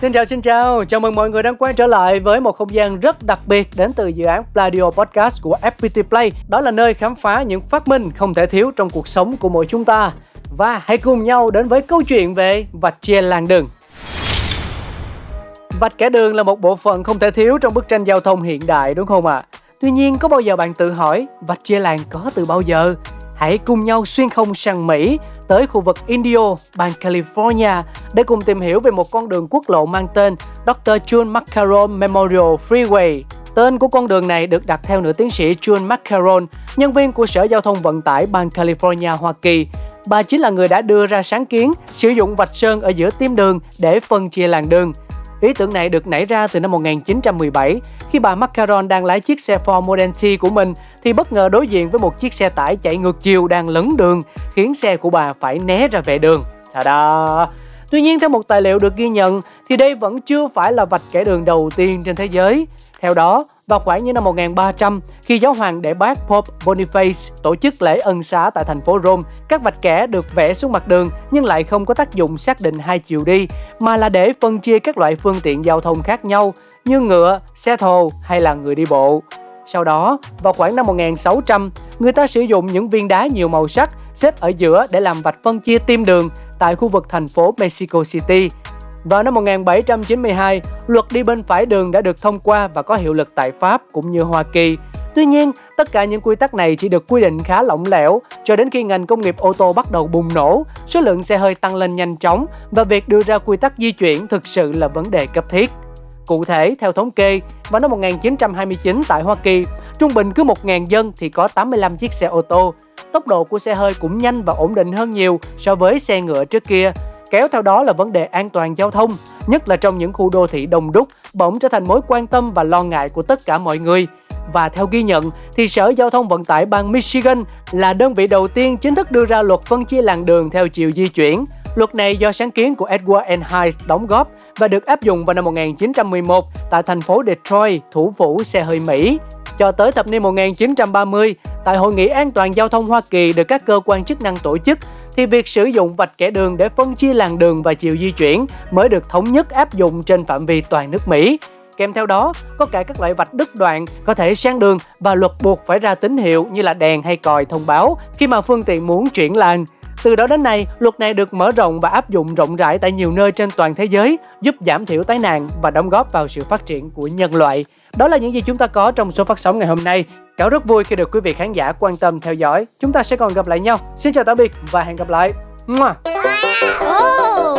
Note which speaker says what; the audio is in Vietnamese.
Speaker 1: Xin chào xin chào, chào mừng mọi người đang quay trở lại với một không gian rất đặc biệt đến từ dự án Pladio Podcast của FPT Play. Đó là nơi khám phá những phát minh không thể thiếu trong cuộc sống của mỗi chúng ta. Và hãy cùng nhau đến với câu chuyện về vạch chia làn đường. Vạch kẻ đường là một bộ phận không thể thiếu trong bức tranh giao thông hiện đại đúng không ạ? À? Tuy nhiên có bao giờ bạn tự hỏi vạch chia làn có từ bao giờ? Hãy cùng nhau xuyên không sang Mỹ tới khu vực Indio, bang California để cùng tìm hiểu về một con đường quốc lộ mang tên Dr. John McCarron Memorial Freeway. Tên của con đường này được đặt theo nữ tiến sĩ John McCarron, nhân viên của Sở Giao thông Vận tải bang California, Hoa Kỳ. Bà chính là người đã đưa ra sáng kiến sử dụng vạch sơn ở giữa tim đường để phân chia làn đường. Ý tưởng này được nảy ra từ năm 1917 khi bà Macaron đang lái chiếc xe Ford Model T của mình thì bất ngờ đối diện với một chiếc xe tải chạy ngược chiều đang lấn đường, khiến xe của bà phải né ra vệ đường. Ta-da! Tuy nhiên, theo một tài liệu được ghi nhận, thì đây vẫn chưa phải là vạch kẻ đường đầu tiên trên thế giới. Theo đó, vào khoảng như năm 1300, khi giáo hoàng đệ bác Pope Boniface tổ chức lễ ân xá tại thành phố Rome, các vạch kẻ được vẽ xuống mặt đường nhưng lại không có tác dụng xác định hai chiều đi, mà là để phân chia các loại phương tiện giao thông khác nhau như ngựa, xe thồ hay là người đi bộ. Sau đó, vào khoảng năm 1600, người ta sử dụng những viên đá nhiều màu sắc xếp ở giữa để làm vạch phân chia tim đường tại khu vực thành phố Mexico City. Vào năm 1792, luật đi bên phải đường đã được thông qua và có hiệu lực tại Pháp cũng như Hoa Kỳ. Tuy nhiên, tất cả những quy tắc này chỉ được quy định khá lỏng lẻo cho đến khi ngành công nghiệp ô tô bắt đầu bùng nổ, số lượng xe hơi tăng lên nhanh chóng và việc đưa ra quy tắc di chuyển thực sự là vấn đề cấp thiết. Cụ thể, theo thống kê, vào năm 1929 tại Hoa Kỳ, trung bình cứ 1.000 dân thì có 85 chiếc xe ô tô. Tốc độ của xe hơi cũng nhanh và ổn định hơn nhiều so với xe ngựa trước kia. Kéo theo đó là vấn đề an toàn giao thông, nhất là trong những khu đô thị đông đúc, bỗng trở thành mối quan tâm và lo ngại của tất cả mọi người. Và theo ghi nhận, thì Sở Giao thông Vận tải bang Michigan là đơn vị đầu tiên chính thức đưa ra luật phân chia làn đường theo chiều di chuyển. Luật này do sáng kiến của Edward N. Hayes đóng góp và được áp dụng vào năm 1911 tại thành phố Detroit, thủ phủ xe hơi Mỹ. Cho tới thập niên 1930, tại Hội nghị An toàn Giao thông Hoa Kỳ được các cơ quan chức năng tổ chức, thì việc sử dụng vạch kẻ đường để phân chia làn đường và chiều di chuyển mới được thống nhất áp dụng trên phạm vi toàn nước Mỹ. Kèm theo đó, có cả các loại vạch đứt đoạn có thể sang đường và luật buộc phải ra tín hiệu như là đèn hay còi thông báo khi mà phương tiện muốn chuyển làn. Từ đó đến nay, luật này được mở rộng và áp dụng rộng rãi tại nhiều nơi trên toàn thế giới, giúp giảm thiểu tai nạn và đóng góp vào sự phát triển của nhân loại. Đó là những gì chúng ta có trong số phát sóng ngày hôm nay. Cáo rất vui khi được quý vị khán giả quan tâm theo dõi. Chúng ta sẽ còn gặp lại nhau. Xin chào tạm biệt và hẹn gặp lại.
Speaker 2: Oh,